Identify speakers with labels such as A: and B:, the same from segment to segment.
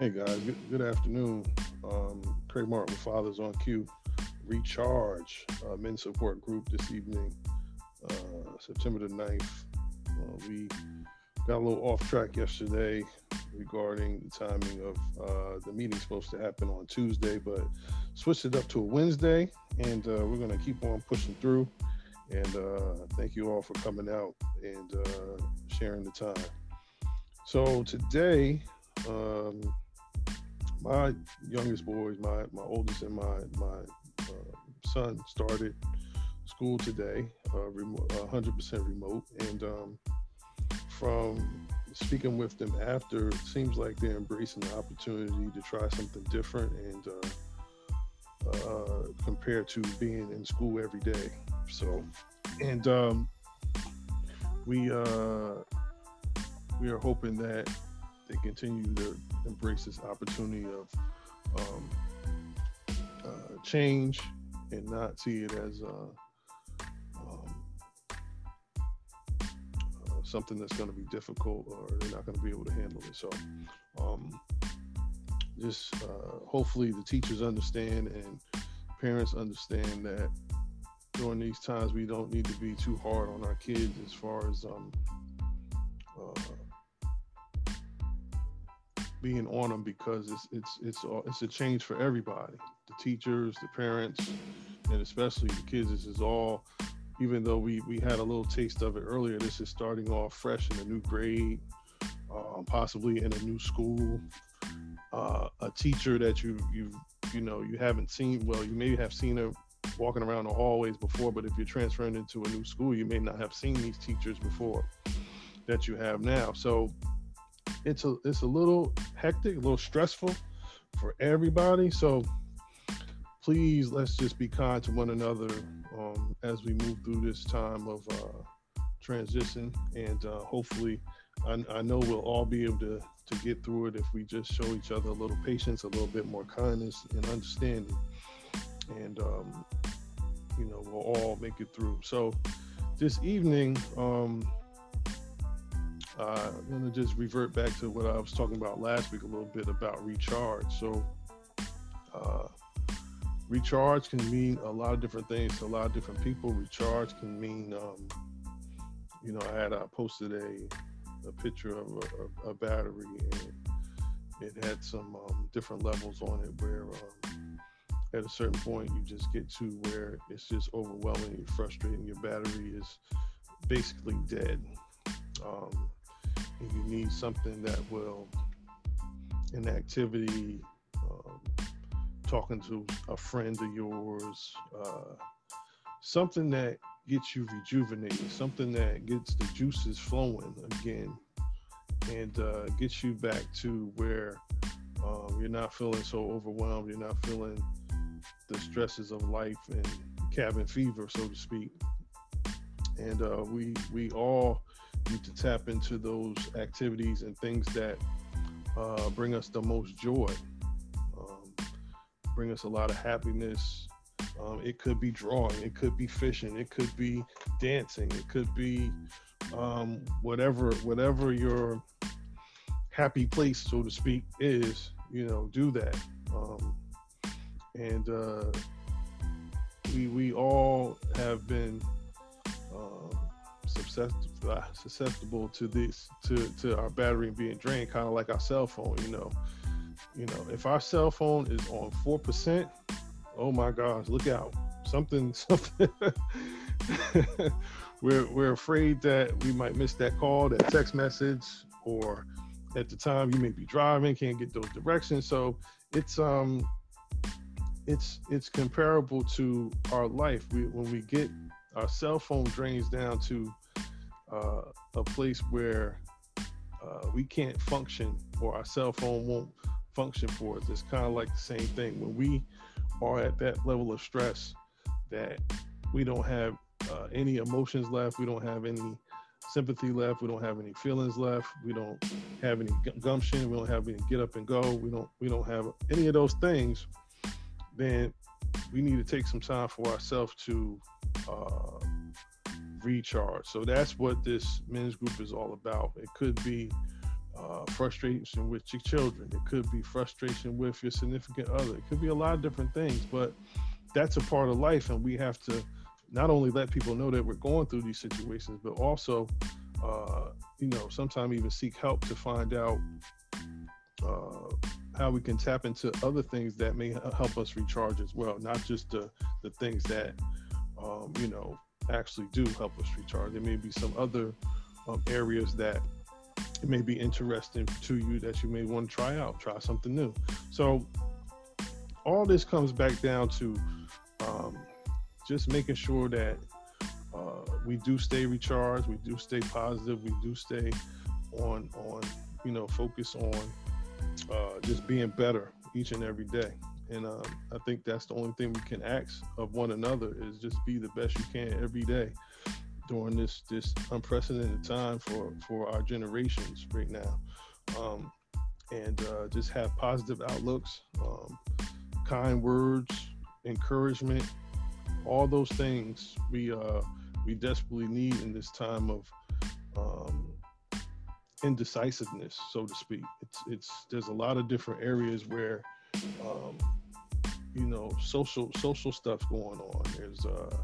A: Hey guys, good, good afternoon. Um, Craig Martin, Fathers on Cue, Recharge uh, Men's Support Group this evening, uh, September the 9th. Uh, we got a little off track yesterday regarding the timing of uh, the meeting supposed to happen on Tuesday, but switched it up to a Wednesday, and uh, we're going to keep on pushing through. And uh, thank you all for coming out and sharing the time. So today, um, my youngest boys, my my oldest and my my uh, son started school today, uh, remote, 100% remote, and um, from speaking with them after, it seems like they're embracing the opportunity to try something different and uh, uh, compared to being in school every day. So, and um, we uh, we are hoping that they continue to embrace this opportunity of um, uh, change and not see it as uh, um, uh, something that's going to be difficult or they're not going to be able to handle it. So, um, just uh, hopefully the teachers understand and parents understand that during these times we don't need to be too hard on our kids as far as um, being on them because it's it's it's it's a change for everybody. The teachers the parents and especially the kids. This is all even though we we had a little taste of it earlier this is starting off fresh in a new grade uh, possibly in a new school. Uh, a teacher that you you you know you haven't seen well you maybe have seen her walking around the hallways before but if you're transferring into a new school you may not have seen these teachers before that you have now. So it's a it's a little hectic a little stressful for everybody. So please let's just be kind to one another um, as we move through this time of uh, transition. And uh, hopefully I, I, know we'll all be able to to get through it if we just show each other a little patience a little bit more kindness and understanding. And um, you know we'll all make it through. So this evening um, uh, i'm to just revert back to what i was talking about last week a little bit about recharge. So uh, recharge can mean a lot of different things to a lot of different people. Recharge can mean um, you know i had uh, posted a, a picture of a, a, battery and it had some um, different levels on it where um, at a certain point you just get to where it's just overwhelming frustrating. Your battery is basically dead. Um, and you need something that will an activity um, talking to a friend of yours uh, something that gets you rejuvenated something that gets the juices flowing again and uh, gets you back to where um, you're not feeling so overwhelmed you're not feeling the stresses of life and cabin fever, so to speak. And uh, we we all need to tap into those activities and things that uh, bring us the most joy, um, bring us a lot of happiness. Um, it could be drawing, it could be fishing, it could be dancing, it could be um, whatever whatever your happy place, so to speak, is. You know, do that. Um, and uh, we we all have been uh, susceptible, susceptible to this to to our battery being drained, kind of like our cell phone. You know, you know, if our cell phone is on four percent, oh my gosh, look out! Something something. we're we're afraid that we might miss that call, that text message, or at the time you may be driving, can't get those directions. So it's um it's it's comparable to our life. We, when we get our cell phone drains down to uh, a place where uh, we can't function, or our cell phone won't function for us. It's kind of like the same thing. When we are at that level of stress, that we don't have uh, any emotions left, we don't have any sympathy left, we don't have any feelings left, we don't have any gumption, we don't have any get up and go, we don't we don't have any of those things then we need to take some time for ourselves to uh, recharge. So that's what this men's group is all about. It could be uh, frustration with your children. It could be frustration with your significant other. It could be a lot of different things, but that's a part of life, and we have to not only let people know that we're going through these situations, but also, uh, you know, sometimes even seek help to find out uh, how we can tap into other things that may help us recharge as well, not just the the things that um, you know actually do help us recharge. There may be some other um, areas that it may be interesting to you that you may want to try out, try something new. So all this comes back down to um, just making sure that uh, we do stay recharged, we do stay positive, we do stay on on you know focus on uh, just being better each and every day. And um, I think that's the only thing we can ask of one another is just be the best you can every day during this this unprecedented time for for our generations right now. Um, and uh, just have positive outlooks, um, kind words, encouragement, all those things we uh, we desperately need in this time of um, indecisiveness, so to speak. It's it's there's a lot of different areas where um, you know social social stuff going on. There's uh,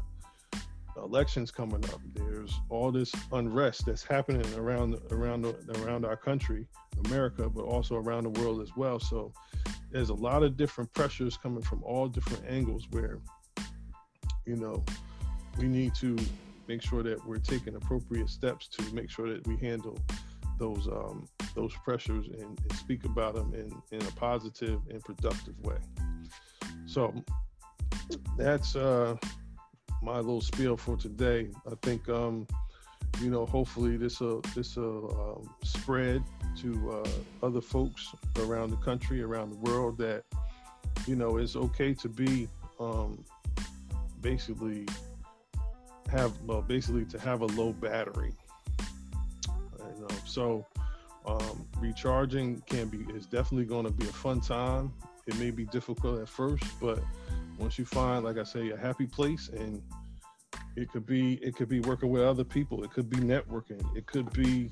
A: elections coming up. There's all this unrest that's happening around around around our country, America, but also around the world as well. So there's a lot of different pressures coming from all different angles where you know we need to make sure that we're taking appropriate steps to make sure that we handle those um, those pressures and, and, speak about them in, in a positive and productive way. So that's uh, my little spiel for today. I think um, you know hopefully this will this will um, spread to uh, other folks around the country, around the world that you know it's okay to be um, basically have well basically to have a low battery you know so um, recharging can be is definitely going to be a fun time it may be difficult at first but once you find like i say a happy place and it could be it could be working with other people it could be networking it could be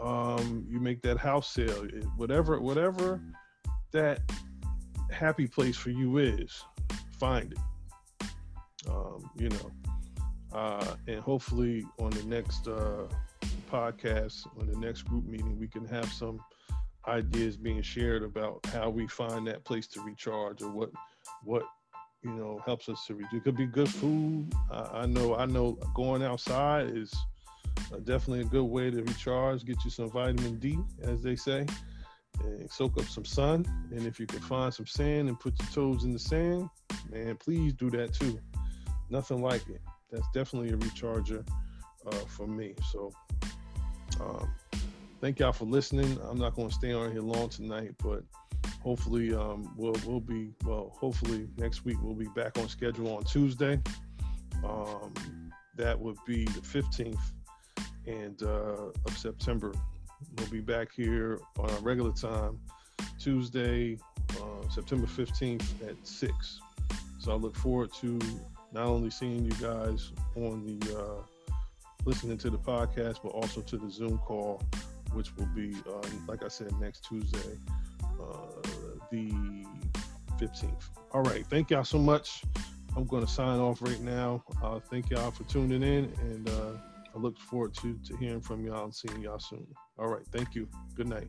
A: um, you make that house sale it, whatever whatever that happy place for you is find it. Um, you know uh, and hopefully on the next uh, podcast, on the next group meeting, we can have some ideas being shared about how we find that place to recharge or what what you know helps us to recharge. It could be good food. I, I know I know going outside is definitely a good way to recharge. Get you some vitamin D, as they say, and soak up some sun. And if you can find some sand and put your toes in the sand, man, please do that too. Nothing like it that's definitely a recharger uh, for me. So um, thank y'all for listening. I'm not going to stay on here long tonight, but hopefully um, we'll we'll be well. Hopefully next week we'll be back on schedule on Tuesday. Um, that would be the 15th and uh, of September. We'll be back here on our regular time Tuesday, uh, September 15th at six. So I look forward to not only seeing you guys on the uh, listening to the podcast, but also to the Zoom call, which will be, um, like I said, next Tuesday, uh, the 15th. All right. Thank y'all so much. I'm going to sign off right now. Uh, thank y'all for tuning in, and uh, I look forward to, to hearing from y'all and seeing y'all soon. All right. Thank you. Good night.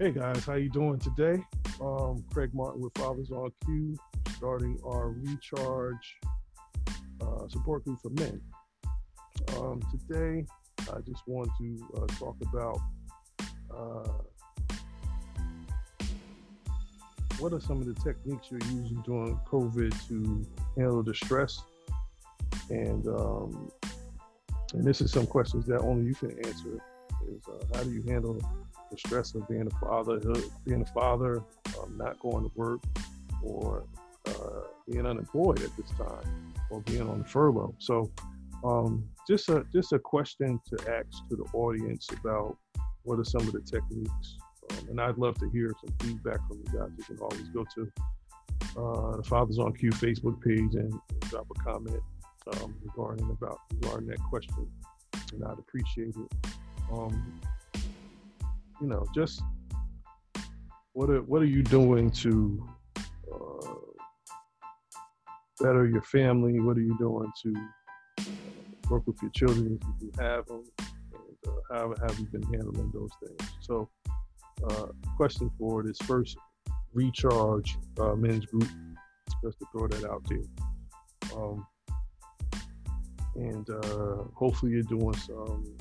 A: Hey guys, how you doing today? Um, Craig Martin with Fathers on Cue, starting our recharge uh, support group for men. Um, today, I just want to uh, talk about uh, what are some of the techniques you're using during COVID to handle the stress and um, and this is some questions that only you can answer. Is uh, how do you handle the stress of being a father, being a father, um, not going to work, or uh, being unemployed at this time, or being on furlough. So, um, just a just a question to ask to the audience about what are some of the techniques, um, and I'd love to hear some feedback from you guys. You can always go to uh, the Fathers on Cue Facebook page and drop a comment um, regarding about regarding that question, and I'd appreciate it. Um, you know, just what are what are you doing to uh, better your family? What are you doing to work with your children if you have them? And uh, how have you been handling those things? So, uh, question for it is first recharge uh, men's group. Just to throw that out there. Um, and uh, hopefully you're doing some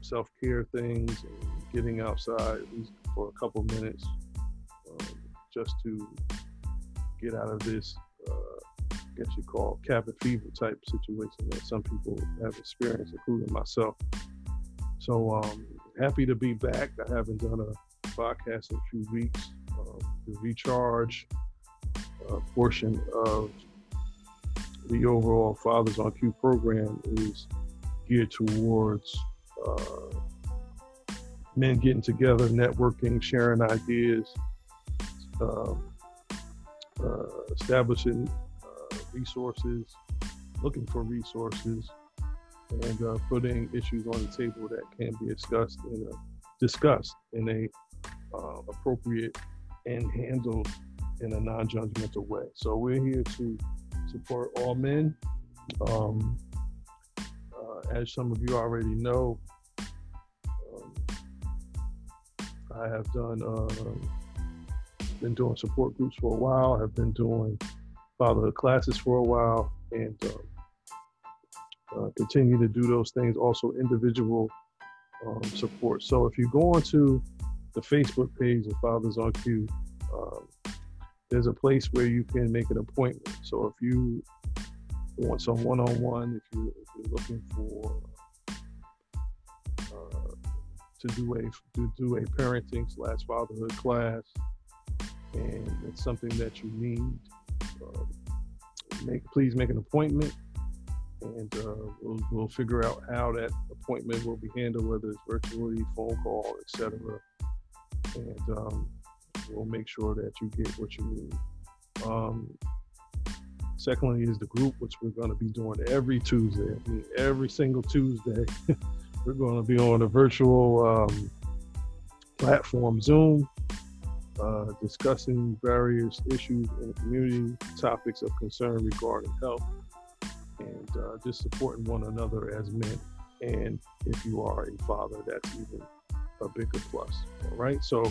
A: self-care things and getting outside at least for a couple minutes um, just to get out of this uh, I guess you call cabin fever type situation that some people have experienced, including myself. So um, happy to be back. I haven't done a podcast in a few weeks. Um, the recharge uh, portion of the overall Fathers on Cue program is geared towards uh, men getting together, networking, sharing ideas, um, uh, establishing uh, resources, looking for resources, and uh, putting issues on the table that can be discussed in a discussed in a uh, appropriate and handled in a non-judgmental way. So we're here to support all men. Um, uh, as some of you already know, I have done uh, been doing support groups for a while. I've been doing fatherhood classes for a while, and um, uh, continue to do those things. Also, individual um, support. So if you go onto the Facebook page of Fathers on Cue, um, there's a place where you can make an appointment. So if you want some one-on-one, if you if you're looking for to do a to do a parenting slash fatherhood class, and it's something that you need, uh, make please make an appointment, and uh, we'll we'll figure out how that appointment will be handled, whether it's virtually, phone call, etc. And um, we'll make sure that you get what you need. Um, secondly, is the group, which we're going to be doing every Tuesday. I mean, every single Tuesday, we're going to be on a virtual um, platform, Zoom, uh, discussing various issues in the community, topics of concern regarding health, and uh, just supporting one another as men. And if you are a father, that's even a bigger plus. All right. So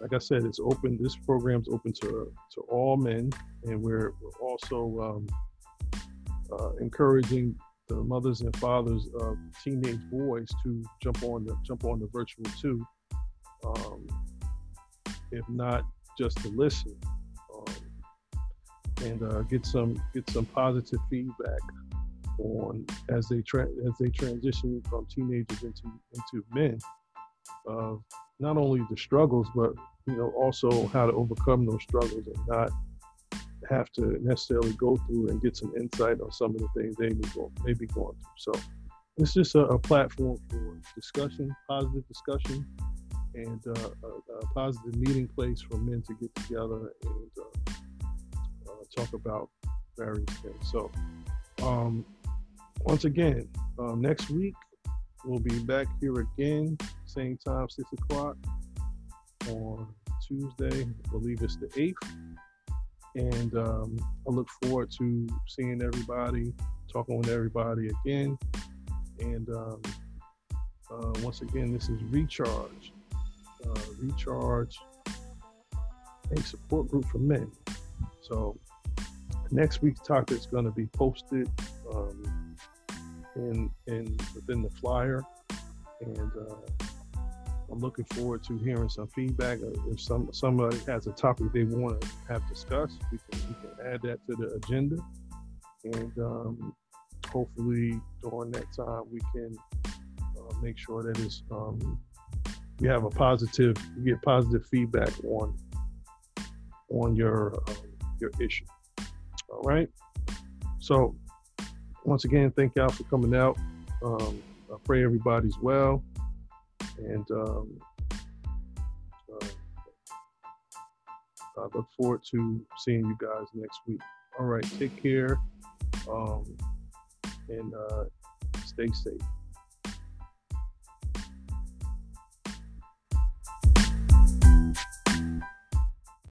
A: like I said, it's open. This program's open to to all men, and we're, we're also um, uh, encouraging the mothers and fathers of teenage boys to jump on the jump on the virtual too, um, if not just to listen, um, and uh, get some get some positive feedback on as they tra- as they transition from teenagers into into men of not only the struggles, but you know also how to overcome those struggles and not have to necessarily go through and get some insight on some of the things they may, be going through. So it's just a, a platform for discussion, positive discussion, and uh, a, a, positive meeting place for men to get together and uh, uh, talk about various things. So um, once again, um, next week we'll be back here again same time, six o'clock on Tuesday. I believe it's the 8th. And um, I look forward to seeing everybody, talking with everybody again. And um, uh, once again, this is Recharge. Uh, Recharge, a support group for men. So next week's topic is going to be posted um, in, in within the flyer. And uh, I'm looking forward to hearing some feedback. If some somebody has a topic they want to have discussed, we can we can add that to the agenda. And um, hopefully during that time we can uh, make sure that it's um, you have a positive, you get positive feedback on on your um, your issue. All right. So once again, thank y'all for coming out. Um, I pray everybody's well, and um, uh, I look forward to seeing you guys next week. All right, take care, um, and uh, stay safe.